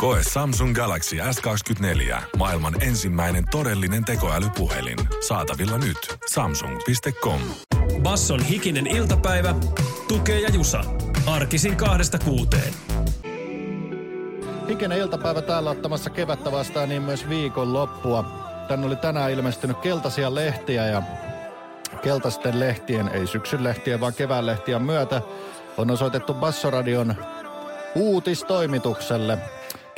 Koe Samsung Galaxy S24. Maailman ensimmäinen todellinen tekoälypuhelin. Saatavilla nyt. Samsung.com. Basson hikinen iltapäivä. Tukee ja Jusa. Arkisin kahdesta kuuteen. Hikinen iltapäivä täällä ottamassa kevättä vastaan, niin myös viikon loppua. Tänne oli tänään ilmestynyt keltaisia lehtiä ja keltaisten lehtien, ei syksyn lehtien, vaan kevään lehtien myötä on osoitettu Bassoradion uutistoimitukselle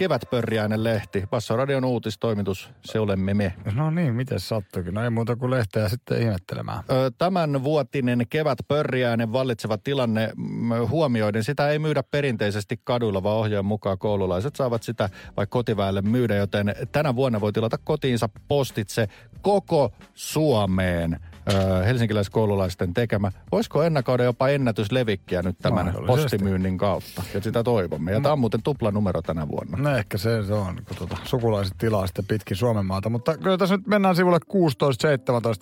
kevätpörjäinen lehti. Bassoradion uutistoimitus, se olemme me. No niin, miten sattuikin? No ei muuta kuin lehteä sitten ihmettelemään. Tämän vuotinen kevätpörjäinen vallitseva tilanne huomioiden, sitä ei myydä perinteisesti kaduilla, vaan ohjeen mukaan koululaiset saavat sitä vaikka kotiväelle myydä, joten tänä vuonna voi tilata kotiinsa postitse koko Suomeen – helsinkiläiskoululaisten tekemä. Voisiko ennakoida jopa ennätyslevikkiä nyt tämän postimyynnin kautta? Ja sitä toivomme. Ja no. tämä on muuten tupla numero tänä vuonna. No ehkä se, se on, kun tuota, sukulaiset tilaa sitten pitkin Suomen maata. Mutta kyllä tässä nyt mennään sivulle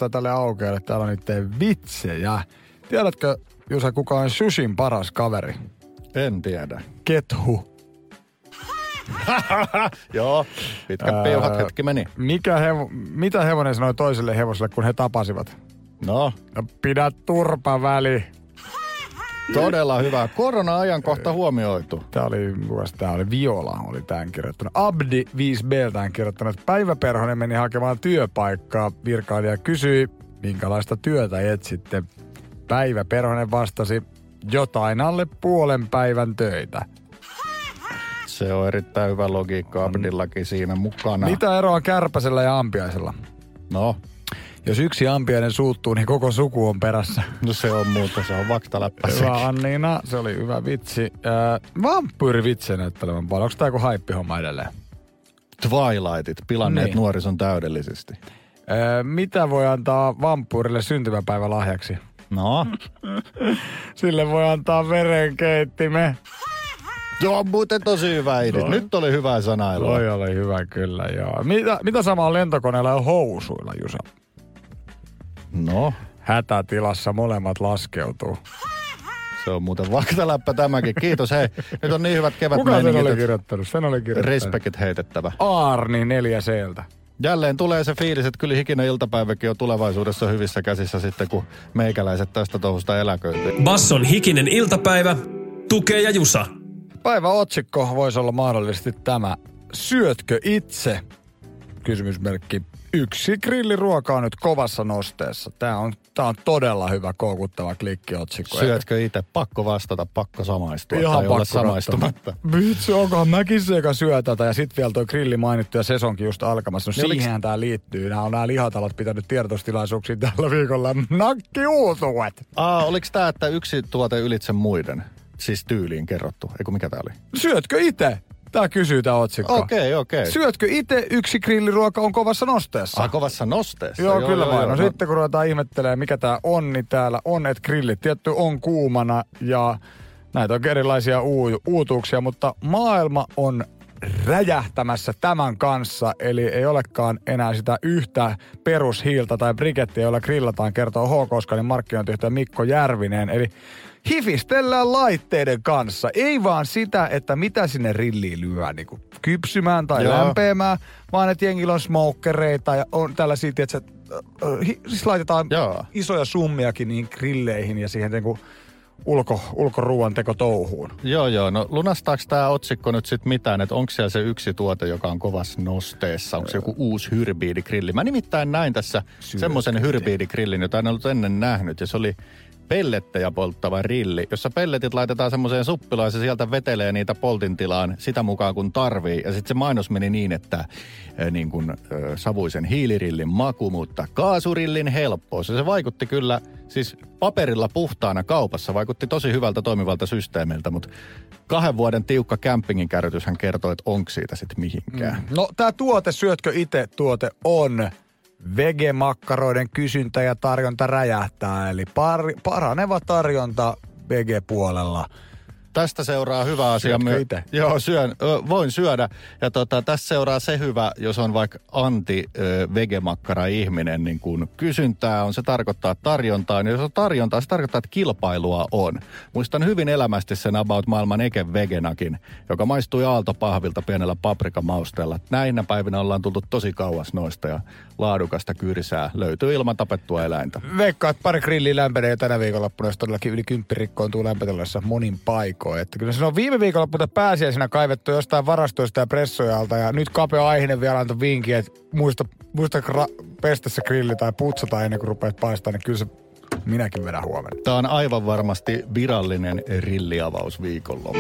16-17 tälle aukealle. Täällä on niiden vitsejä. Tiedätkö, Jusa, kuka on Shushin paras kaveri? En tiedä. Kethu. Joo, pitkät piuhat hetki meni. Mikä hevo, mitä hevonen sanoi toiselle hevoselle, kun he tapasivat? No? no pidä turpa väli. Todella hyvä. Korona-ajankohta huomioitu. Tämä oli, tämä oli Viola, oli tämän kirjoittanut. Abdi 5B tämän kirjoittanut. Päivä Perhonen meni hakemaan työpaikkaa. Virkailija kysyi, minkälaista työtä etsitte. Päivä Perhonen vastasi, jotain alle puolen päivän töitä. Se on erittäin hyvä logiikka Abdillakin siinä mukana. Mitä eroa kärpäsellä ja ampiaisella? No, jos yksi ampiainen suuttuu, niin koko suku on perässä. No se on muuta, se on vaktaläppä Hyvä Anniina, se oli hyvä vitsi. Äh, vampyyri näyttelemään paljon. Onko tämä joku haippihomma edelleen? Twilightit, pilanneet niin. nuorison täydellisesti. Äh, mitä voi antaa vampyyrille syntymäpäivä lahjaksi? No? Sille voi antaa verenkeittime. Joo, on muuten tosi hyvä idea. Nyt oli hyvä sanailu. Toi oli hyvä kyllä, joo. Mitä, mitä sama on lentokoneella ja housuilla, Jusa? No? Hätätilassa molemmat laskeutuu. Se on muuten vaktaläppä tämäkin. Kiitos. Hei, nyt on niin hyvät kevät Kuka sen oli kirjoittanut? Sen oli kirjoittanut. Respekt heitettävä. Aarni neljä seeltä. Jälleen tulee se fiilis, että kyllä hikinen iltapäiväkin on tulevaisuudessa hyvissä käsissä sitten, kun meikäläiset tästä touhusta eläköityy. Basson hikinen iltapäivä, tukee ja jusa. Päivä otsikko voisi olla mahdollisesti tämä. Syötkö itse? Kysymysmerkki. Yksi grilliruoka on nyt kovassa nosteessa. Tämä on, tämä on todella hyvä koukuttava klikkiotsikko. Syötkö itse? Pakko vastata, pakko samaistua Ihan tai olla samaistumatta. Vitsi, onkohan mäkin se, joka syö tätä. Ja sitten vielä tuo grilli mainittu ja sesonkin just alkamassa. No niin siihenhän tämä liittyy. Nämä on nämä lihatalot pitänyt tiedotustilaisuuksia tällä viikolla. Nakki uutuet! Aa, oliko tämä, että yksi tuote ylitse muiden? Siis tyyliin kerrottu. Eikö mikä tää oli? Syötkö itse? Tää kysyy tää otsikko. Okei, okay, okei. Okay. Syötkö itse yksi grilliruoka on kovassa nosteessa? Ah, kovassa nosteessa? Joo, joo kyllä joo, vain. Joo, no, no sitten kun ruvetaan ihmettelemään, mikä tää on, niin täällä on, että grillit tietty on kuumana ja näitä on erilaisia uu- uutuuksia, mutta maailma on räjähtämässä tämän kanssa, eli ei olekaan enää sitä yhtä perushiiltä tai brikettiä, jolla grillataan, kertoo H. Koskanin markkinointijohtaja Mikko Järvinen. Eli hifistellään laitteiden kanssa. Ei vaan sitä, että mitä sinne rilliin lyö niin kuin kypsymään tai Joo. lämpeämään, vaan että jengillä on smokereita ja on tällaisia, että siis laitetaan Joo. isoja summiakin niihin grilleihin ja siihen niin kuin ulko, ulkoruuan teko touhuun. Joo, joo. No lunastaako tämä otsikko nyt sitten mitään, että onko siellä se yksi tuote, joka on kovassa nosteessa? Onko se joku uusi hyrbiidikrilli? Mä nimittäin näin tässä semmoisen hyrbiidikrillin, jota en ollut ennen nähnyt. Ja se oli pellettejä polttava rilli, jossa pelletit laitetaan semmoiseen suppilaan ja se sieltä vetelee niitä poltintilaan sitä mukaan kun tarvii. Ja sitten se mainos meni niin, että niin kuin, äh, savuisen hiilirillin maku, mutta kaasurillin helppous. Ja se vaikutti kyllä siis paperilla puhtaana kaupassa, vaikutti tosi hyvältä toimivalta systeemiltä, mutta kahden vuoden tiukka campingin kärrytys hän kertoi, että onko siitä sitten mihinkään. Mm. No tämä tuote, syötkö itse tuote, on vegemakkaroiden kysyntä ja tarjonta räjähtää. Eli par, paraneva tarjonta vege-puolella. Tästä seuraa hyvä asia. My-? Joo, syön, ö, voin syödä. Ja tota, tästä seuraa se hyvä, jos on vaikka anti-vegemakkara ihminen, niin kun kysyntää on, se tarkoittaa tarjontaa. Niin jos on tarjontaa, se tarkoittaa, että kilpailua on. Muistan hyvin elämästi sen About maailman Eke Vegenakin, joka maistui aaltopahvilta pienellä paprikamausteella. Näinä päivinä ollaan tultu tosi kauas noista ja laadukasta kyrsää löytyy ilman tapettua eläintä. Veikkaa, että pari grilliä lämpenee jo tänä viikonloppuna, jos todellakin yli kymppi rikkoontuu lämpötilassa monin paikoin. Että kyllä se on viime viikonloppuna pääsiäisenä kaivettu jostain varastoista ja pressojalta ja nyt kapea aihinen vielä antoi vinkin, että muista, muista ra- pestä se grilli tai putsata ennen kuin rupeat paistamaan, niin kyllä se minäkin vedän huomenna. Tämä on aivan varmasti virallinen rilliavaus viikolla.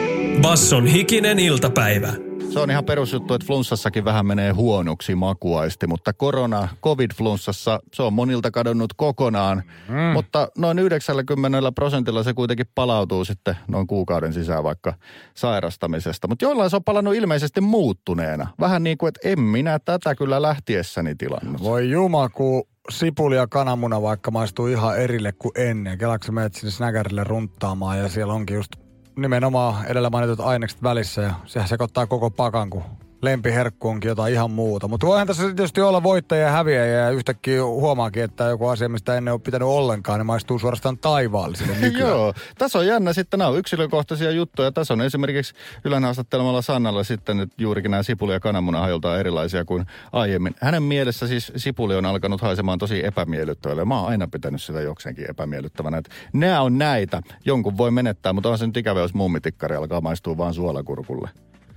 Basson hikinen iltapäivä. Se on ihan perusjuttu, että flunssassakin vähän menee huonoksi makuaisti, mutta korona, covid-flunssassa, se on monilta kadonnut kokonaan. Mm. Mutta noin 90 prosentilla se kuitenkin palautuu sitten noin kuukauden sisään vaikka sairastamisesta. Mutta joillain se on palannut ilmeisesti muuttuneena. Vähän niin kuin, että en minä tätä kyllä lähtiessäni tilannut. Voi juma, kun sipuli ja kananmuna vaikka maistuu ihan erille kuin ennen. Kelaksi menet sinne snäkärille runttaamaan ja siellä onkin just nimenomaan edellä mainitut ainekset välissä ja sehän sekoittaa koko pakan, kun lempiherkku onkin jotain ihan muuta. Mutta voihan tässä tietysti olla voittajia ja häviäjiä ja yhtäkkiä huomaakin, että joku asia, mistä ennen ole pitänyt ollenkaan, niin maistuu suorastaan taivaalliselle nykyään. Joo, tässä on jännä sitten, nämä on yksilökohtaisia juttuja. Tässä on esimerkiksi Ylän haastattelemalla Sannalla sitten, että juurikin nämä sipuli ja kananmuna hajoltaan erilaisia kuin aiemmin. Hänen mielessä siis sipuli on alkanut haisemaan tosi epämiellyttävälle. Mä oon aina pitänyt sitä jokseenkin epämiellyttävänä. Että nämä on näitä, jonkun voi menettää, mutta on se nyt ikävä, jos mummitikkari alkaa maistua vaan suolakurkulle.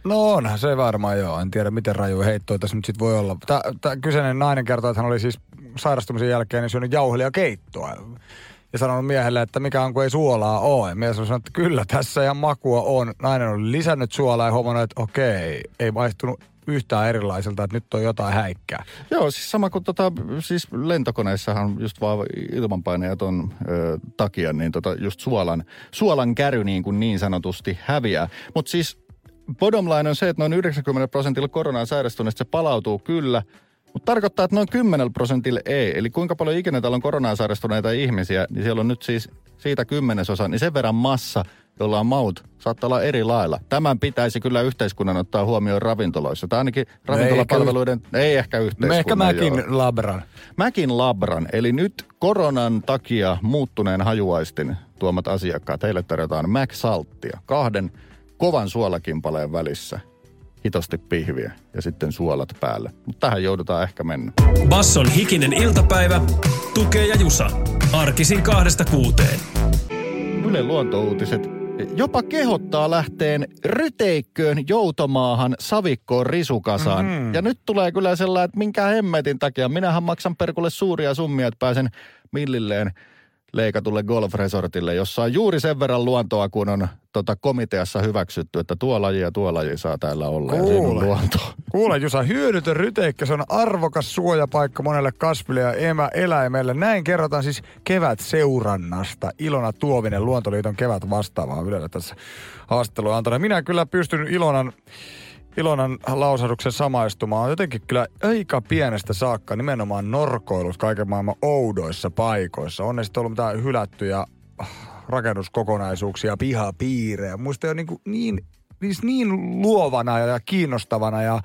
No onhan se varmaan joo. En tiedä, miten raju heittoa tässä nyt sit voi olla. Tämä kyseinen nainen kertoo, että hän oli siis sairastumisen jälkeen niin syönyt jauhelia keittoa. Ja sanonut miehelle, että mikä on, kun ei suolaa ole. Ja mies on sanonut, että kyllä tässä ja makua on. Nainen on lisännyt suolaa ja huomannut, että okei, ei maistunut yhtään erilaiselta, että nyt on jotain häikkää. Joo, siis sama kuin tota, siis lentokoneissahan just vaan ilmanpaineeton ö, takia, niin tota just suolan, suolan käry niin, kuin niin sanotusti häviää. Mutta siis bottom line on se, että noin 90 prosentilla koronaan sairastuneista se palautuu kyllä, mutta tarkoittaa, että noin 10 prosentille ei. Eli kuinka paljon ikinä täällä on koronaan sairastuneita ihmisiä, niin siellä on nyt siis siitä kymmenesosa, niin sen verran massa, jolla on maut, saattaa olla eri lailla. Tämän pitäisi kyllä yhteiskunnan ottaa huomioon ravintoloissa. Tai ainakin ravintolapalveluiden, ei ehkä yhteiskunnan. Me ehkä mäkin joo. labran. Mäkin labran. Eli nyt koronan takia muuttuneen hajuaistin tuomat asiakkaat, heille tarjotaan Mac Salttia. Kahden kovan suolakimpaleen välissä. Hitosti pihviä ja sitten suolat päälle. Mutta tähän joudutaan ehkä mennä. Basson hikinen iltapäivä. Tukee ja Jusa. Arkisin kahdesta kuuteen. Yle Luontouutiset jopa kehottaa lähteen ryteikköön joutomaahan savikkoon risukasaan. Mm-hmm. Ja nyt tulee kyllä sellainen, että minkä hemmetin takia. Minähän maksan perkulle suuria summia, että pääsen millilleen leikatulle golfresortille, jossa on juuri sen verran luontoa, kun on tota, komiteassa hyväksytty, että tuo laji ja tuo laji saa täällä olla. Ja siinä on Kuule. luonto. Kuule Jusa, hyödytön ryteikkä, se on arvokas suojapaikka monelle kasville ja emä eläimelle. Näin kerrotaan siis kevät seurannasta. Ilona Tuovinen, Luontoliiton kevät vastaavaa Ylellä tässä haastattelua antana. Minä kyllä pystyn Ilonan Ilonan lausahduksen samaistumaan. Jotenkin kyllä aika pienestä saakka nimenomaan norkoilut kaiken maailman oudoissa paikoissa. On ne sitten ollut mitään hylättyjä ah, rakennuskokonaisuuksia, pihapiirejä. Muista jo niin, kuin niin, niin, niin luovana ja kiinnostavana ja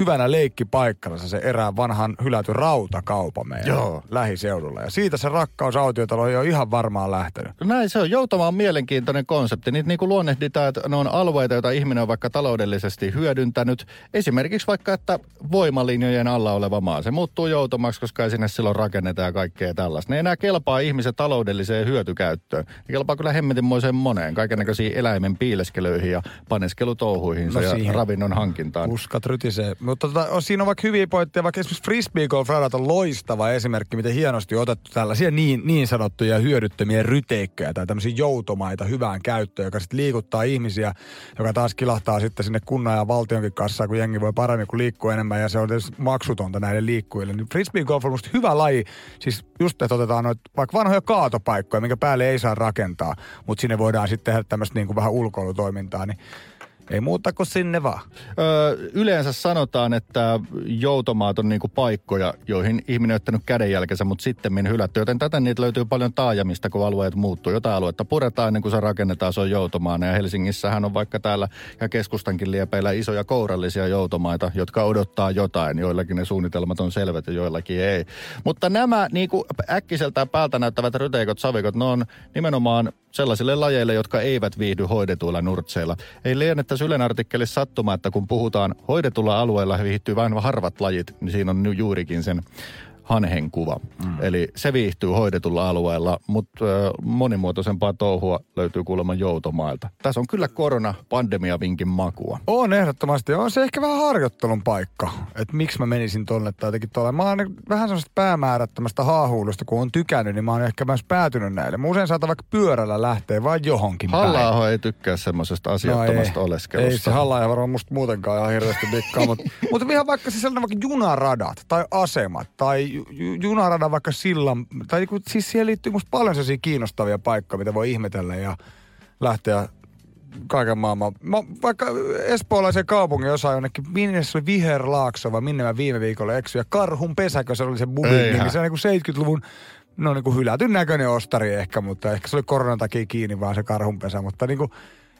hyvänä leikkipaikkana se erään vanhan hylätyn rautakaupa meidän Joo. lähiseudulla. Ja siitä se rakkaus autiotalo on jo ihan varmaan lähtenyt. Näin se on. Joutama on mielenkiintoinen konsepti. Niitä niin kuin luonnehditaan, että ne on alueita, joita ihminen on vaikka taloudellisesti hyödyntänyt. Esimerkiksi vaikka, että voimalinjojen alla oleva maa. Se muuttuu joutomaksi, koska ei sinne silloin rakenneta ja kaikkea tällaista. Ne ei enää kelpaa ihmisen taloudelliseen hyötykäyttöön. Ne kelpaa kyllä hemmetinmoiseen moneen. Kaikennäköisiin eläimen piileskelöihin ja paneskelutouhuihin No ja ravinnon hankintaan. Puskat rytisee. Mutta tota, siinä on vaikka hyviä pointteja, vaikka esimerkiksi frisbee golf on loistava esimerkki, miten hienosti on otettu tällaisia niin, niin sanottuja hyödyttömiä ryteikköjä tai tämmöisiä joutomaita hyvään käyttöön, joka sitten liikuttaa ihmisiä, joka taas kilahtaa sitten sinne kunnan ja valtionkin kassaan, kun jengi voi paremmin, kun liikkuu enemmän ja se on tietysti maksutonta näille liikkujille. Niin frisbee golf on musta hyvä laji, siis just että otetaan noita vaikka vanhoja kaatopaikkoja, minkä päälle ei saa rakentaa, mutta sinne voidaan sitten tehdä tämmöistä niin kuin vähän ulkoilutoimintaa, niin Ei muuta kuin sinne vaan. Öö, yleensä sanotaan, että joutomaat on niinku paikkoja, joihin ihminen on ottanut kädenjälkensä, mutta sitten hylätty. Joten tätä niitä löytyy paljon taajamista, kun alueet muuttuu. Jotain aluetta puretaan ennen kuin se rakennetaan, se on joutomaana. Ja Helsingissähän on vaikka täällä ja keskustankin liepeillä isoja kourallisia joutomaita, jotka odottaa jotain. Joillakin ne suunnitelmat on selvät ja joillakin ei. Mutta nämä niinku äkkiseltään päältä näyttävät ryteikot, savikot, ne on nimenomaan sellaisille lajeille, jotka eivät viihdy hoidetuilla nurtseilla. Ei liene tässä Ylen artikkelissa sattuma, että kun puhutaan hoidetulla alueella viihtyy vain harvat lajit, niin siinä on juurikin sen hanhenkuva. Mm. Eli se viihtyy hoidetulla alueella, mutta monimuotoisempaa touhua löytyy kuulemma joutomailta. Tässä on kyllä koronapandemia vinkin makua. On ehdottomasti. On se ehkä vähän harjoittelun paikka. Että miksi mä menisin tonne tai jotenkin tuolle. Mä oon vähän sellaista päämäärättömästä haahuilusta, kun on tykännyt, niin mä oon ehkä myös päätynyt näille. Mä usein saatan vaikka pyörällä lähteä vai johonkin halla ei tykkää semmoisesta asiattomasta no ei, oleskelusta. Ei se halla varmaan musta muutenkaan ihan hirveästi dikkaa, mutta, mutta ihan vaikka se sellainen vaikka junaradat tai asemat tai junaradan vaikka sillan, tai niinku, siis siihen liittyy musta paljon sellaisia kiinnostavia paikkoja, mitä voi ihmetellä ja lähteä kaiken maailman. Mä, vaikka espoolaisen kaupungin osa jonnekin, minne se oli Viherlaakso vai minne mä viime viikolla eksyin. Ja Karhun pesäkö se oli se bubin niin se on niin 70-luvun no niin kuin hylätyn näköinen ostari ehkä, mutta ehkä se oli koronan takia kiinni vaan se karhunpesä, mutta niin kuin,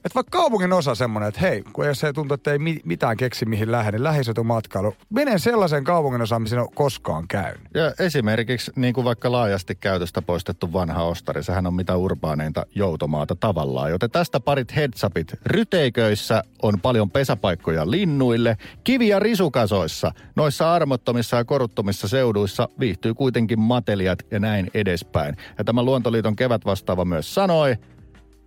että vaikka kaupungin osa semmoinen, että hei, kun jos se tuntuu, että ei mitään keksi mihin lähde, niin lähiseutumatkailu. Mene sellaisen kaupungin osaan, missä on koskaan käynyt. Ja esimerkiksi niin kuin vaikka laajasti käytöstä poistettu vanha ostari, sehän on mitä urbaaneinta joutomaata tavallaan. Joten tästä parit headsupit. Ryteiköissä on paljon pesäpaikkoja linnuille, kivi- ja risukasoissa. Noissa armottomissa ja koruttomissa seuduissa viihtyy kuitenkin mateliat ja näin edespäin. Ja tämä Luontoliiton kevätvastaava myös sanoi,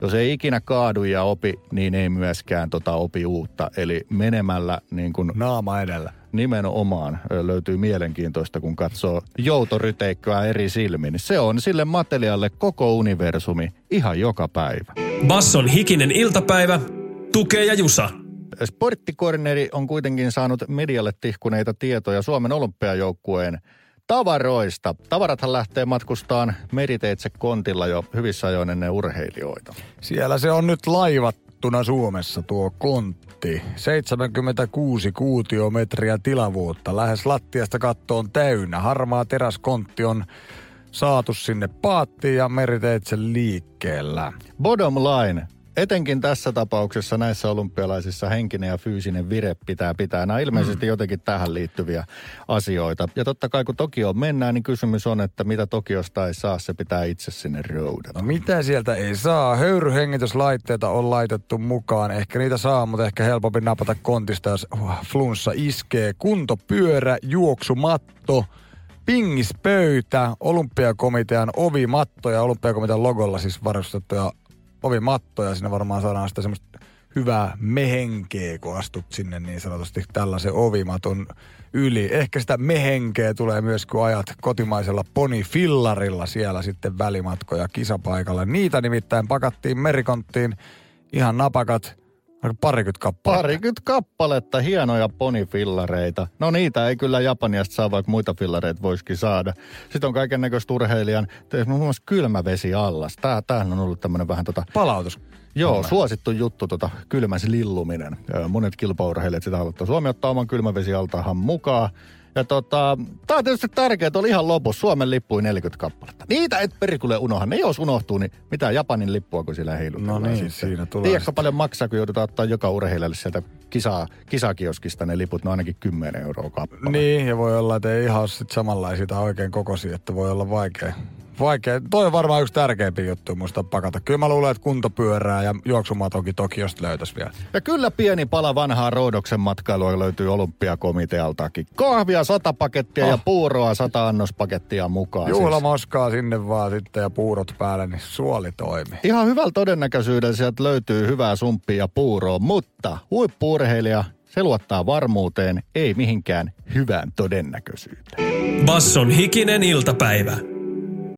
jos ei ikinä kaadu ja opi, niin ei myöskään tota opi uutta. Eli menemällä niin kuin Naama edellä. Nimenomaan löytyy mielenkiintoista, kun katsoo joutoryteikköä eri silmin. Se on sille materiaalle koko universumi ihan joka päivä. Basson hikinen iltapäivä, tukee ja jusa. Sporttikorneri on kuitenkin saanut medialle tihkuneita tietoja Suomen olympiajoukkueen tavaroista. Tavarathan lähtee matkustaan meriteitse kontilla jo hyvissä ajoin ennen urheilijoita. Siellä se on nyt laivattuna Suomessa tuo kontti. 76 kuutiometriä tilavuutta. Lähes lattiasta kattoon täynnä. Harmaa teräskontti on saatu sinne paattiin ja meriteitse liikkeellä. Bottom line, etenkin tässä tapauksessa näissä olympialaisissa henkinen ja fyysinen vire pitää pitää. Nämä ilmeisesti mm. jotenkin tähän liittyviä asioita. Ja totta kai kun Tokioon mennään, niin kysymys on, että mitä Tokiosta ei saa, se pitää itse sinne roudata. No mitä sieltä ei saa? Höyryhengityslaitteita on laitettu mukaan. Ehkä niitä saa, mutta ehkä helpompi napata kontista, jos flunssa iskee. Kuntopyörä, juoksumatto, pingispöytä, olympiakomitean ovimatto ja olympiakomitean logolla siis varustettuja ovimatto ja sinne varmaan saadaan sitä semmoista hyvää mehenkeä, kun astut sinne niin sanotusti tällaisen ovimaton yli. Ehkä sitä mehenkeä tulee myös, kun ajat kotimaisella ponifillarilla siellä sitten välimatkoja kisapaikalla. Niitä nimittäin pakattiin merikonttiin ihan napakat Parikymmentä kappaletta. Parikymmentä kappaletta, hienoja ponifillareita. No niitä ei kyllä Japaniasta saa, vaikka muita fillareita voisikin saada. Sitten on kaiken näköistä urheilijan, muun muassa kylmävesi allas. Tää, tämähän on ollut tämmöinen vähän tota... Palautus. Joo, Kyllä. suosittu juttu, tota, kylmäs lilluminen. Monet kilpaurheilijat sitä haluttaa. Suomi ottaa oman kylmävesialtahan mukaan. Ja tota, tää on tietysti tärkeää, että oli ihan lopussa Suomen lippui 40 kappaletta. Niitä et perikulle unohda. Ne jos unohtuu, niin mitä Japanin lippua, kun sillä heilutellaan No niin, sitten. siinä tulee. Tiedätkö paljon maksaa, kun joudutaan ottaa joka urheilijalle sieltä kisa, kisakioskista ne liput, ne on ainakin 10 euroa kappale. Niin, ja voi olla, että ei ihan sit samanlaisia tai oikein kokoisia, että voi olla vaikea vaikea. Toi on varmaan yksi tärkeimpiä juttu muista pakata. Kyllä mä luulen, että kuntopyörää ja juoksumatonkin Tokiosta löytäisi vielä. Ja kyllä pieni pala vanhaa Roodoksen matkailua löytyy olympiakomitealtakin. Kahvia sata pakettia oh. ja puuroa sata annospakettia mukaan. Juhla siis. moskaa sinne vaan sitten ja puurot päälle, niin suoli toimii. Ihan hyvällä todennäköisyydellä sieltä löytyy hyvää sumppia ja puuroa, mutta huippuurheilija se luottaa varmuuteen, ei mihinkään hyvään todennäköisyyteen. Basson hikinen iltapäivä.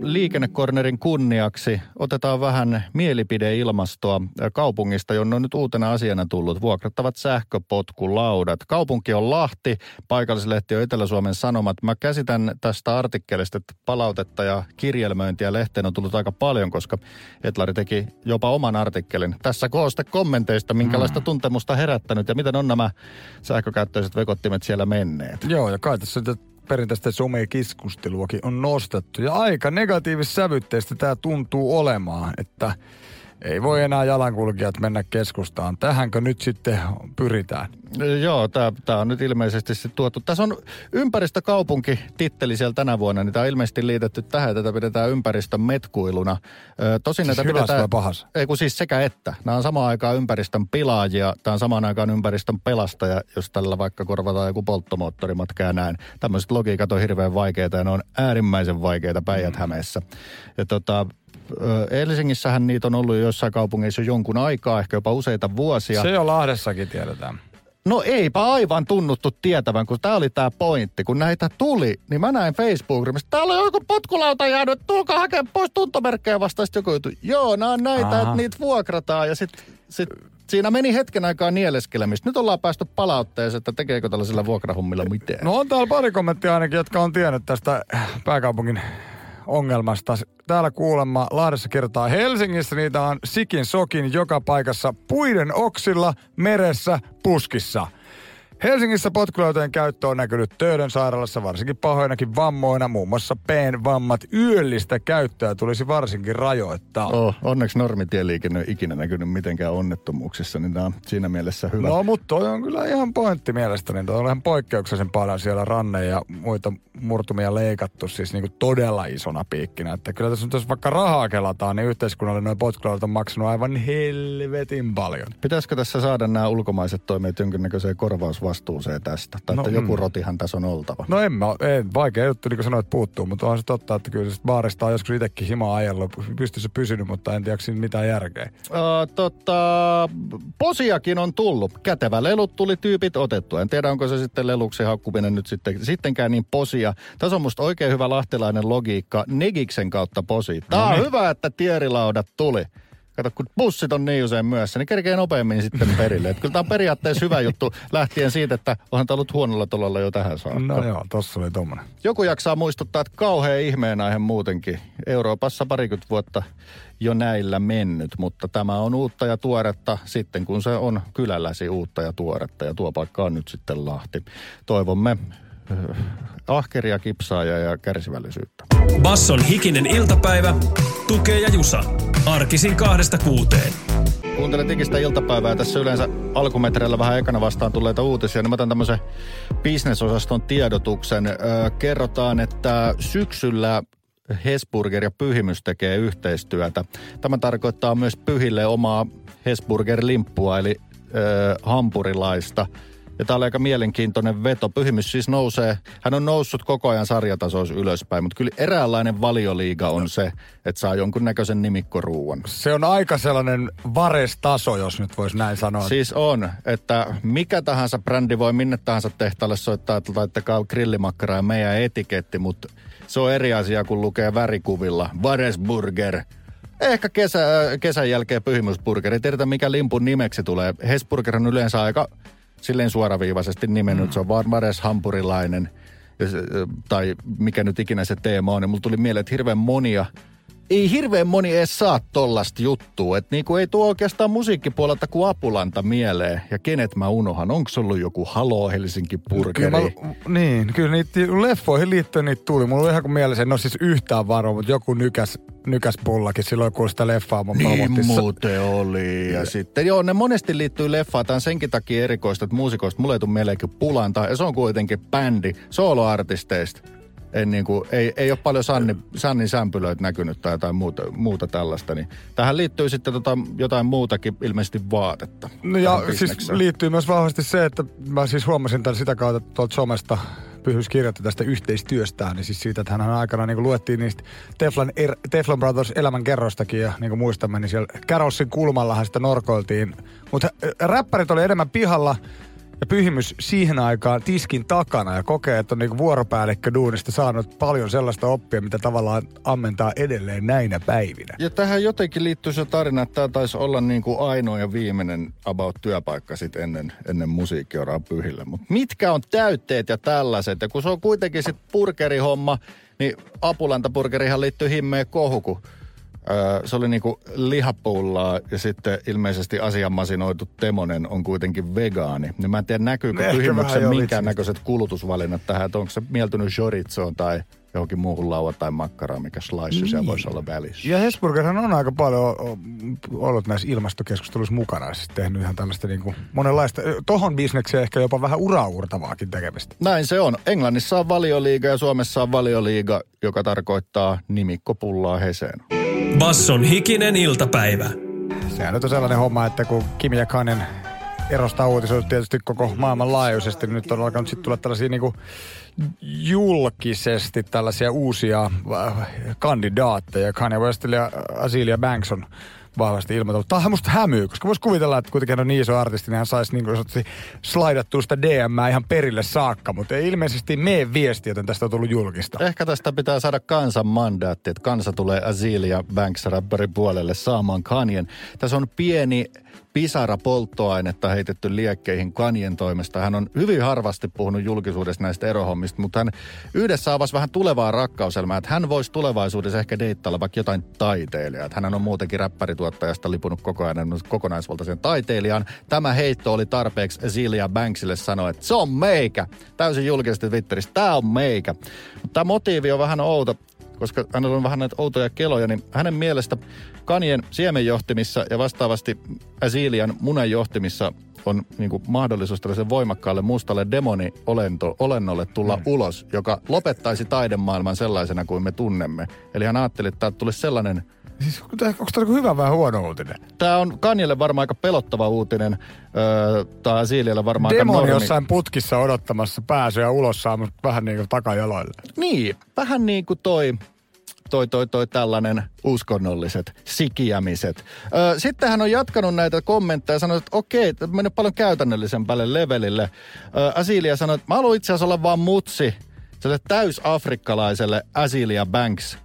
Liikennekornerin kunniaksi otetaan vähän mielipideilmastoa kaupungista, jonne on nyt uutena asiana tullut vuokrattavat sähköpotkulaudat. Kaupunki on Lahti, paikallislehti on Etelä-Suomen Sanomat. Mä käsitän tästä artikkelista, että palautetta ja kirjelmöintiä lehteen on tullut aika paljon, koska Etlari teki jopa oman artikkelin. Tässä kooste kommenteista, minkälaista mm. tuntemusta herättänyt ja miten on nämä sähkökäyttöiset vekottimet siellä menneet. Joo, ja kai tässä nyt perinteistä somekeskusteluakin on nostettu. Ja aika negatiivissävytteistä tämä tuntuu olemaan, että ei voi enää jalankulkijat mennä keskustaan. Tähänkö nyt sitten pyritään? Joo, tämä on nyt ilmeisesti sitten tuotu. Tässä on ympäristökaupunki titteli siellä tänä vuonna, niin tämä on ilmeisesti liitetty tähän, tätä pidetään ympäristön metkuiluna. Ö, tosin Siis näitä pidetään... vai pahassa? Ei kun siis sekä että. Nämä on samaan aikaan ympäristön pilaajia, tämä on samaan aikaan ympäristön pelastaja, jos tällä vaikka korvataan joku polttomoottorimatka ja näin. Tämmöiset logiikat on hirveän vaikeita ja ne on äärimmäisen vaikeita Päijät-Hämeessä. Ja tota, Helsingissähän niitä on ollut jossain kaupungeissa jo jonkun aikaa, ehkä jopa useita vuosia. Se jo Lahdessakin tiedetään. No eipä aivan tunnuttu tietävän, kun tämä oli tämä pointti. Kun näitä tuli, niin mä näin Facebookissa, täällä on joku potkulauta jäänyt, tulkaa hakemaan pois tuntomerkkejä vasta. Sitten joku juttu, joo, nämä on näitä, Aha. että niitä vuokrataan. Ja sitten sit, siinä meni hetken aikaa nieleskelemistä. Nyt ollaan päästy palautteeseen, että tekeekö tällaisilla vuokrahummilla mitään. No on täällä pari kommenttia ainakin, jotka on tiennyt tästä pääkaupungin ongelmasta. Täällä kuulemma Lahdessa kertaa Helsingissä niitä on sikin sokin joka paikassa puiden oksilla, meressä, puskissa. Helsingissä potkulautojen käyttö on näkynyt Töölön sairaalassa varsinkin pahoinakin vammoina, muun muassa vammat Yöllistä käyttöä tulisi varsinkin rajoittaa. Oh, onneksi normitieliikenne ei ikinä näkynyt mitenkään onnettomuuksissa, niin tämä on siinä mielessä hyvä. No, mutta toi on kyllä ihan pointti mielestäni. Toi on ihan poikkeuksellisen paljon siellä ranne ja muita murtumia leikattu siis niinku todella isona piikkinä. Että kyllä tässä nyt jos vaikka rahaa kelataan, niin yhteiskunnalle noin potkulautat on maksanut aivan helvetin paljon. Pitäisikö tässä saada nämä ulkomaiset toimet jonkinnäköiseen korvausvastuuseen tästä? Tai No, että joku mm. rotihan tässä on oltava. No en mä, ei, vaikea juttu, niin kuin sanoit, puuttuu, mutta on se totta, että kyllä se baarista on joskus itsekin himaa ajellut, pystyssä pysynyt, mutta en tiedä, siinä mitään järkeä. Uh, tota, posiakin on tullut. Kätevä lelut tuli tyypit otettua. En tiedä, onko se sitten leluksi hakkuminen nyt sitten, sittenkään niin posia. Tässä on musta oikein hyvä lahtelainen logiikka Negiksen kautta posi. Tää on hyvä, että tierilaudat tuli. Kato, kun bussit on niin usein myössä, niin kerkee nopeammin sitten perille. Et kyllä tämä on periaatteessa hyvä juttu lähtien siitä, että onhan tämä ollut huonolla tolalla jo tähän saakka. No joo, tossa oli tommonen. Joku jaksaa muistuttaa, että kauhean ihmeen aihe muutenkin. Euroopassa parikymmentä vuotta jo näillä mennyt, mutta tämä on uutta ja tuoretta sitten, kun se on kylälläsi uutta ja tuoretta. Ja tuo paikka on nyt sitten Lahti. Toivomme ahkeria kipsaajia ja kärsivällisyyttä. Basson hikinen iltapäivä, tukee ja jusa. Arkisin kahdesta kuuteen. Kuuntelen digistä iltapäivää. Tässä yleensä alkumetreillä vähän ekana vastaan tulleita uutisia. Niin mä otan tämmöisen bisnesosaston tiedotuksen. Ö, kerrotaan, että syksyllä Hesburger ja Pyhimys tekee yhteistyötä. Tämä tarkoittaa myös Pyhille omaa Hesburger-limppua, eli ö, hampurilaista. Ja tämä oli aika mielenkiintoinen veto. Pyhimys siis nousee, hän on noussut koko ajan sarjatasoissa ylöspäin, mutta kyllä eräänlainen valioliiga on se, että saa jonkun näköisen nimikkoruuan. Se on aika sellainen varestaso, jos nyt voisi näin sanoa. Siis on, että mikä tahansa brändi voi minne tahansa tehtaalle soittaa, että laittakaa grillimakkara ja meidän etiketti, mutta se on eri asia, kun lukee värikuvilla. Varesburger. Ehkä kesä, kesän jälkeen pyhimysburger. Ei tiedetä, mikä limpun nimeksi tulee. Hesburger on yleensä aika silleen suoraviivaisesti nimennyt. Mm. Se on vaan Vares hampurilainen. Tai mikä nyt ikinä se teema on. Ja mulla tuli mieleen, että hirveän monia ei hirveän moni edes saa tollasta juttua. Että niinku ei tuo oikeastaan musiikkipuolelta kuin Apulanta mieleen. Ja kenet mä unohan? Onko ollut joku Halo Helsinki Burgeri? Kyllä mä, niin, kyllä niitä leffoihin liittyen niitä tuli. Mulla oli ihan kuin mielessä, en ole siis yhtään varoa, mutta joku nykäs nykäspullakin silloin, kun sitä leffaa mun Niin muuten oli. Ja sitten, joo, ne monesti liittyy leffaan. Tämä on senkin takia erikoista, että muusikoista mulle ei tule mieleen kuin Pulanta. Ja se on kuitenkin bändi soloartisteista. En niin kuin, ei, ei ole paljon Sanni, Sannin sämpylöitä näkynyt tai jotain muuta, muuta tällaista. Niin tähän liittyy sitten tota, jotain muutakin, ilmeisesti vaatetta. No ja siis liittyy myös vahvasti se, että mä siis huomasin tämän sitä kautta tuolta somesta, Pyhys kirjoitti tästä yhteistyöstään, niin siis siitä, että hän aikana niin luettiin niistä Teflon, er, Teflon Brothers elämänkerrostakin ja niin kuin muistamme, niin siellä Carolsin kulmallahan sitä norkoiltiin. Mutta räppärit oli enemmän pihalla ja pyhimys siihen aikaan tiskin takana ja kokee, että on niin vuoropäällikkö duunista saanut paljon sellaista oppia, mitä tavallaan ammentaa edelleen näinä päivinä. Ja tähän jotenkin liittyy se tarina, että tämä taisi olla niin kuin ainoa ja viimeinen about työpaikka sit ennen, ennen musiikkioraa pyhille. Mutta mitkä on täytteet ja tällaiset? Ja kun se on kuitenkin sit burgerihomma, niin apulantapurgerihan liittyy himmeen kohu, kun öö, se oli niinku lihapullaa ja sitten ilmeisesti asianmasinoitu Temonen on kuitenkin vegaani. Niin mä en tiedä näkyykö pyhimyksen joo, minkään näköiset kulutusvalinnat tähän, että onko se mieltynyt chorizoon tai johonkin muuhun lauwa tai makkaraan, mikä slice niin. siellä voisi olla välissä. Ja Hesburgerhan on aika paljon ollut näissä ilmastokeskusteluissa mukana. Siis tehnyt ihan tällaista niin kuin monenlaista, tohon bisnekseen ehkä jopa vähän uraurtavaakin tekemistä. Näin se on. Englannissa on valioliiga ja Suomessa on valioliiga, joka tarkoittaa nimikkopullaa heseen. Basson hikinen iltapäivä. Sehän nyt on sellainen homma, että kun Kimi ja Kanen erosta uutisoitu tietysti koko maailman laajuisesti, niin nyt on alkanut sitten tulla tällaisia niinku julkisesti tällaisia uusia äh, kandidaatteja. Kanye West ja Azealia Banks on vahvasti ilmoitellut. Tämä on musta hämyy, koska voisi kuvitella, että kuitenkin on niin iso artisti, niin hän saisi niin kuin slaidattua sitä DM ihan perille saakka, mutta ei ilmeisesti mene viesti, joten tästä on tullut julkista. Ehkä tästä pitää saada kansan mandaatti, että kansa tulee Azealia Banks rapperin puolelle saamaan Kanyen. Tässä on pieni pisara polttoainetta heitetty liekkeihin Kanyen toimesta. Hän on hyvin harvasti puhunut julkisuudessa näistä erohommista, mutta hän yhdessä avasi vähän tulevaa rakkauselmaa, että hän voisi tulevaisuudessa ehkä deittailla vaikka jotain taiteilijaa. Hän on muutenkin räppärituottajasta lipunut koko ajan kokonaisvaltaisen taiteilijaan. Tämä heitto oli tarpeeksi Azealia Banksille sanoa, että se on meikä. Täysin julkisesti Twitterissä, tämä on meikä. Tämä motiivi on vähän outo koska hänellä on vähän näitä outoja keloja, niin hänen mielestä kanien siemenjohtimissa ja vastaavasti Azilian munanjohtimissa on niin kuin mahdollisuus tällaisen voimakkaalle mustalle demoni-olennolle tulla mm. ulos, joka lopettaisi taidemaailman sellaisena kuin me tunnemme. Eli hän ajatteli, että täältä tulisi sellainen Siis onko tämä hyvä vai huono uutinen? Tämä on Kanjelle varmaan aika pelottava uutinen. Öö, tai Azilialle varmaan Demoni aika normi. jossain putkissa odottamassa pääsyä ulos saamassa vähän niin kuin takajaloille. Niin, vähän niin kuin toi toi, toi, toi tällainen uskonnolliset sikiämiset. Ö, sitten hän on jatkanut näitä kommentteja ja sanoi, että okei, tämä menee paljon käytännöllisempälle levelille. Ö, Asilia sanoi, että mä haluan itse asiassa olla vaan mutsi sille täysafrikkalaiselle Asilia Banks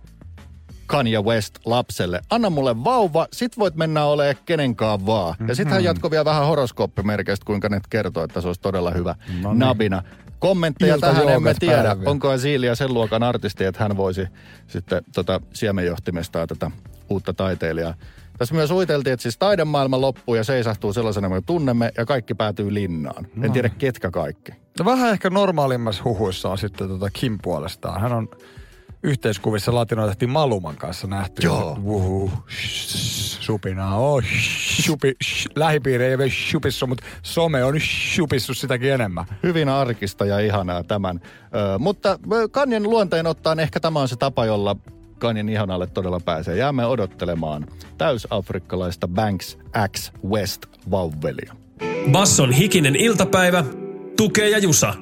Kanye West lapselle. Anna mulle vauva, sit voit mennä olemaan kenenkaan vaan. Ja sitten hän jatkoi vielä vähän horoskooppimerkeistä, kuinka ne kertoo, että se olisi todella hyvä No niin. nabina. Kommentteja Ilta tähän emme tiedä. päiviä. Onko Azilia sen luokan artisti, että hän voisi sitten tota siemenjohtimestaa tätä uutta taiteilijaa. Tässä myös uiteltiin, että siis taidemaailma loppuu ja seisahtuu sellaisena, kuin tunnemme, ja kaikki päätyy linnaan. No. En tiedä, ketkä kaikki. No vähän ehkä normaalimmassa huhuissa on sitten tota Kim puolestaan. Hän on yhteiskuvissa latinoitahti Maluman kanssa nähty. Joo. Uhu, supinaa on. Shupi, sh, lähipiiri ei ole shupissu, mutta some on shupissu sitäkin enemmän. Hyvin arkista ja ihanaa tämän. Ö, mutta ö, Kanyen luonteen ottaen ehkä tämä on se tapa, jolla Kanyen ihanalle todella pääsee. Jäämme odottelemaan täysafrikkalaista Banks X West vauvelia. Basson hikinen iltapäivä. Tukee ja Jusa.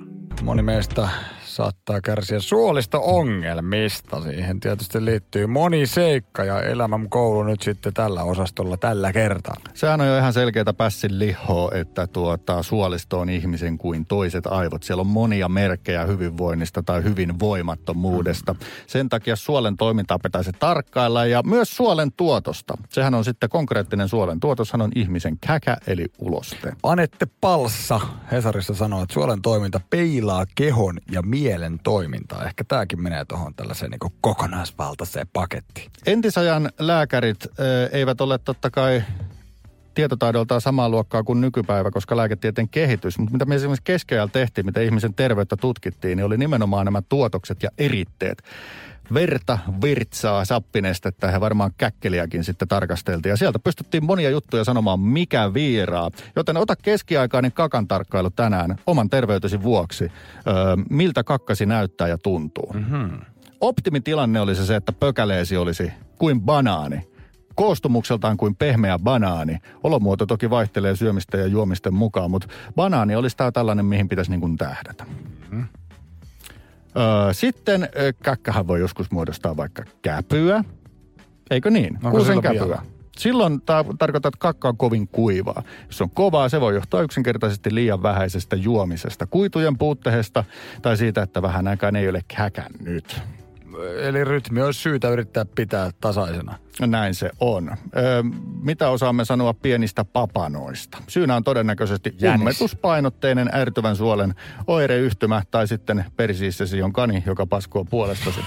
Moni meistä saattaa kärsiä suolista ongelmista. Siihen tietysti liittyy moni seikka ja elämän koulu nyt sitten tällä osastolla tällä kertaa. Sehän on jo ihan selkeätä pässin lihoa, että tuota, suolisto on ihmisen kuin toiset aivot. Siellä on monia merkkejä hyvinvoinnista tai hyvinvoimattomuudesta. Sen takia suolen toimintaa pitäisi tarkkailla ja myös suolen tuotosta. Sehän on sitten konkreettinen suolen tuotoshan on ihmisen käkä eli uloste. Anette Palssa Hesarissa sanoo, että suolen toiminta peilaa kehon ja mielen toimintaa. Ehkä tämäkin menee tuohon tällaiseen niin kokonaisvaltaiseen pakettiin. Entisajan lääkärit ö, eivät ole totta kai tietotaidoltaan samaa luokkaa kuin nykypäivä, koska lääketieteen kehitys. Mutta mitä me esimerkiksi keskiajalla tehtiin, mitä ihmisen terveyttä tutkittiin, niin oli nimenomaan nämä tuotokset ja eritteet. Verta, virtsaa, sappinestettä ja varmaan käkkeliäkin sitten tarkasteltiin. Ja sieltä pystyttiin monia juttuja sanomaan, mikä viiraa. Joten ota keskiaikainen kakan tarkkailu tänään oman terveytesi vuoksi. Öö, miltä kakkasi näyttää ja tuntuu. Mm-hmm. Optimitilanne olisi se, että pökäleesi olisi kuin banaani koostumukseltaan kuin pehmeä banaani. Olomuoto toki vaihtelee syömistä ja juomisten mukaan, mutta banaani olisi tämä tällainen, mihin pitäisi niin kuin tähdätä. Öö, sitten käkkähän voi joskus muodostaa vaikka käpyä. Eikö niin? Onko Kuusen käpyä. vielä? Silloin tämä tarkoittaa, että kakka on kovin kuivaa. Jos on kovaa, se voi johtaa yksinkertaisesti liian vähäisestä juomisesta, kuitujen puutteesta tai siitä, että vähän aikaan ei ole häkännyt. Eli rytmi olisi syytä yrittää pitää tasaisena. Näin se on. Öö, mitä osaamme sanoa pienistä papanoista? Syynä on todennäköisesti Jänis. ummetuspainotteinen ärtyvän suolen oireyhtymä tai sitten persiissesi on kani, joka paskoo puolestasi.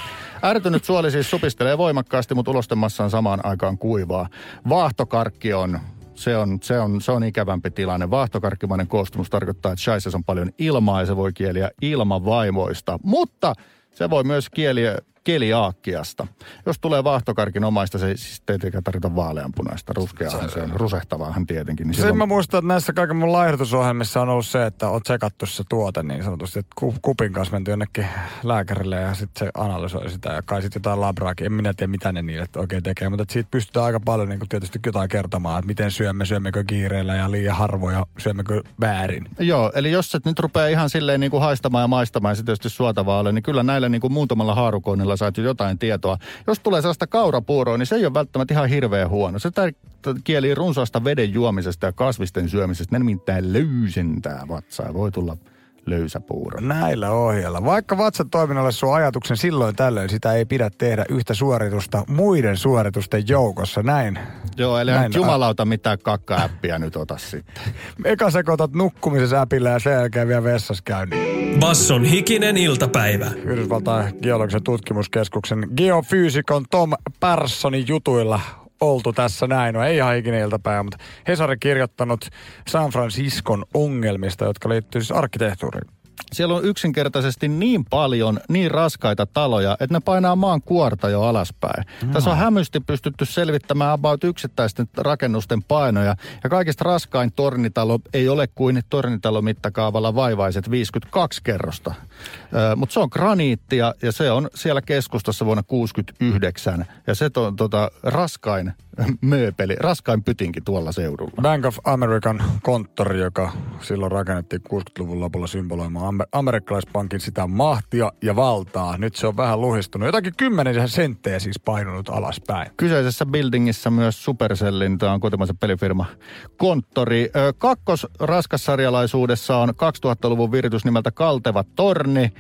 Ärtynyt suoli siis supistelee voimakkaasti, mutta ulostemassa on samaan aikaan kuivaa. Vaahtokarkki on se on, se, on, se on ikävämpi tilanne. Vaahtokarkkimainen koostumus tarkoittaa, että shaisessa on paljon ilmaa ja se voi kieliä ilmavaimoista. Mutta se voi myös kieliä keliaakkiasta. Jos tulee vaahtokarkin omaista, se ei siis tietenkään tarvita vaaleanpunaista. Ruskeahan se on, rusehtavaahan tietenkin. Niin Sen silloin- mä muistan, että näissä kaiken mun laihdutusohjelmissa on ollut se, että on tsekattu se tuote niin sanotusti, että ku- kupin kanssa menty jonnekin lääkärille ja sitten se analysoi sitä ja kai sitten jotain labraakin. En minä tiedä, mitä ne niille oikein tekee, mutta siitä pystytään aika paljon niin tietysti jotain kertomaan, että miten syömme, syömmekö kiireellä ja liian harvoja, syömmekö väärin. Joo, eli jos et nyt rupeaa ihan silleen niin kuin haistamaan ja maistamaan, ja se tietysti suotavaa ole, niin kyllä näillä niin kuin muutamalla haarukoinnilla saat jo jotain tietoa. Jos tulee sellaista kaurapuuroa, niin se ei ole välttämättä ihan hirveän huono. Se tär- kieli runsaasta veden juomisesta ja kasvisten syömisestä. Ne nimittäin löysentää vatsaa voi tulla löysäpuuro. Näillä ohjeilla. Vaikka vatsan toiminnalle sun ajatuksen silloin tällöin, sitä ei pidä tehdä yhtä suoritusta muiden suoritusten joukossa. Näin. Joo, eli Näin, jumalauta mitään kakka-äppiä nyt ota sitten. Eka sekoitat nukkumisessa äpillä ja sen jälkeen vielä vessassa käynnin. Basson hikinen iltapäivä. Yhdysvaltain geologisen tutkimuskeskuksen geofyysikon Tom Perssonin jutuilla oltu tässä näin. No ei ihan ikinä iltapäivä, mutta Hesari kirjoittanut San Franciscon ongelmista, jotka liittyy siis arkkitehtuuriin. Siellä on yksinkertaisesti niin paljon niin raskaita taloja, että ne painaa maan kuorta jo alaspäin. No. Tässä on hämysti pystytty selvittämään about yksittäisten rakennusten painoja. Ja kaikista raskain tornitalo ei ole kuin tornitalo mittakaavalla vaivaiset 52 kerrosta. Mutta se on graniittia ja se on siellä keskustassa vuonna 69. Ja se on tota, raskain mööpeli, raskain pytinki tuolla seudulla. Bank of American konttori, joka silloin rakennettiin 60-luvun lopulla symboloimaan amerikkalaispankin sitä mahtia ja valtaa. Nyt se on vähän luhistunut. Jotakin kymmenen senttejä siis painunut alaspäin. Kyseisessä buildingissa myös Supercellin, tämä on kotimaisen pelifirma, konttori. Kakkos raskassarjalaisuudessa on 2000-luvun viritys nimeltä Kalteva torni,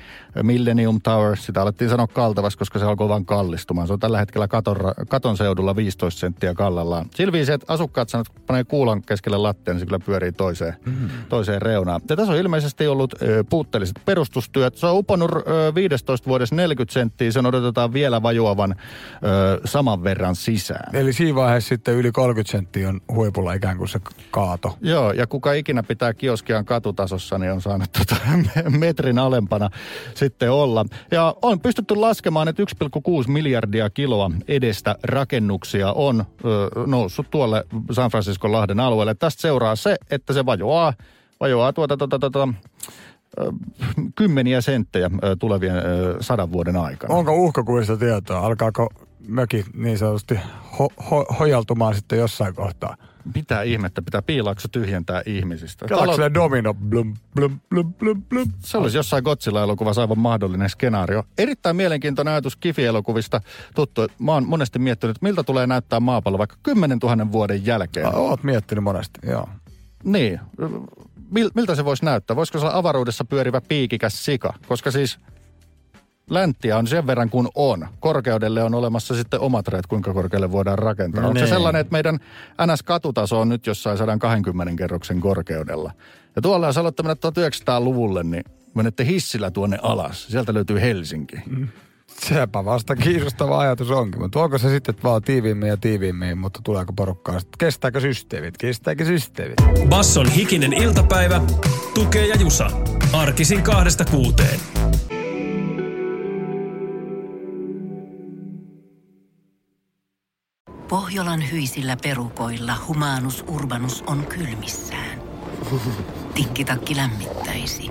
Millennium Tower. Sitä alettiin sanoa kaltevas, koska se alkoi vaan kallistumaan. Se on tällä hetkellä katon, katon seudulla 15 senttiä kallallaan. Sillä viisi, että asukkaat sanovat, että kun panee kuulan keskelle lattian, niin se kyllä pyörii toiseen, mm. toiseen reunaan. Ja tässä on ilmeisesti ollut ö, puutteelliset perustustyöt. Se on uponnut ö, 15 vuodessa 40 senttiä. Sen odotetaan vielä vajuavan ö, saman verran sisään. Eli siinä vaiheessa sitten yli 30 senttiä on huipulla ikään kuin se kaato. Joo, ja kuka ikinä pitää kioskiaan katutasossa, niin on saanut tota metrin alempana sitten olla. Ja on pystytty laskemaan, että 1,6 miljardia kiloa edestä rakennuksia on ö, noussut tuolle San Franciscon lahden alueelle. Tästä seuraa se, että se vajoaa, vajoaa tuota, tuota, tuota, ö, kymmeniä senttejä tulevien sadan vuoden aikana. Onko uhkakuvista tietoa? Alkaako möki niin sanotusti ho- ho- hojaltumaan sitten jossain kohtaa? Mitä ihmettä pitää piilaakso tyhjentää ihmisistä? Kelaako Talo- domino? Blum, blum, blum, blum, blum. Se olisi jossain Godzilla-elokuvassa aivan mahdollinen skenaario. Erittäin mielenkiintoinen ajatus Kifi-elokuvista. Tuttu, mä oon monesti miettinyt, että miltä tulee näyttää maapallo vaikka 10 000 vuoden jälkeen. Oot miettinyt monesti, joo. Niin. Mil, miltä se voisi näyttää? Voisiko se olla avaruudessa pyörivä piikikäs sika? Koska siis länttiä on sen verran kuin on. Korkeudelle on olemassa sitten omat reet, kuinka korkealle voidaan rakentaa. Onko se Niin. sellainen, että meidän NS-katutaso on nyt jossain 120 kerroksen korkeudella? Ja tuolla jos aloitte mennä 1900-luvulle, niin menette hissillä tuonne alas. Sieltä löytyy Helsinki. Sepä vasta kiinnostava ajatus onkin, mutta onko se sitten vaan tiiviimmin ja tiiviimmin, mutta tuleeko porukkaa sitten? Kestääkö systeemit? Kestääkö systeemit? Basson hikinen iltapäivä, tukee ja jusa. Arkisin kahdesta kuuteen. Pohjolan hyisillä perukoilla humanus urbanus on kylmissään. Tikkitakki lämmittäisi.